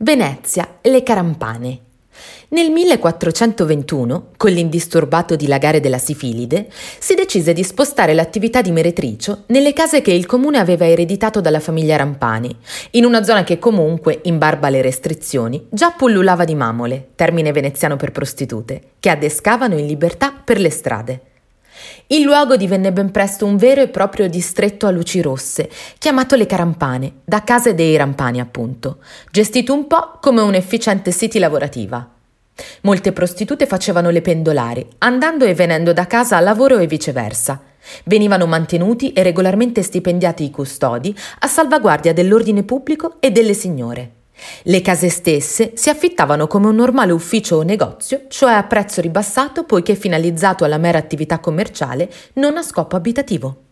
Venezia, le Carampane. Nel 1421, con l'indisturbato dilagare della sifilide, si decise di spostare l'attività di meretricio nelle case che il comune aveva ereditato dalla famiglia Rampani, in una zona che comunque, in barba alle restrizioni, già pullulava di mamole, termine veneziano per prostitute, che adescavano in libertà per le strade. Il luogo divenne ben presto un vero e proprio distretto a luci rosse, chiamato le Carampane, da Case dei Rampani appunto, gestito un po' come un'efficiente city lavorativa. Molte prostitute facevano le pendolari, andando e venendo da casa a lavoro e viceversa. Venivano mantenuti e regolarmente stipendiati i custodi a salvaguardia dell'ordine pubblico e delle signore. Le case stesse si affittavano come un normale ufficio o negozio, cioè a prezzo ribassato poiché finalizzato alla mera attività commerciale, non a scopo abitativo.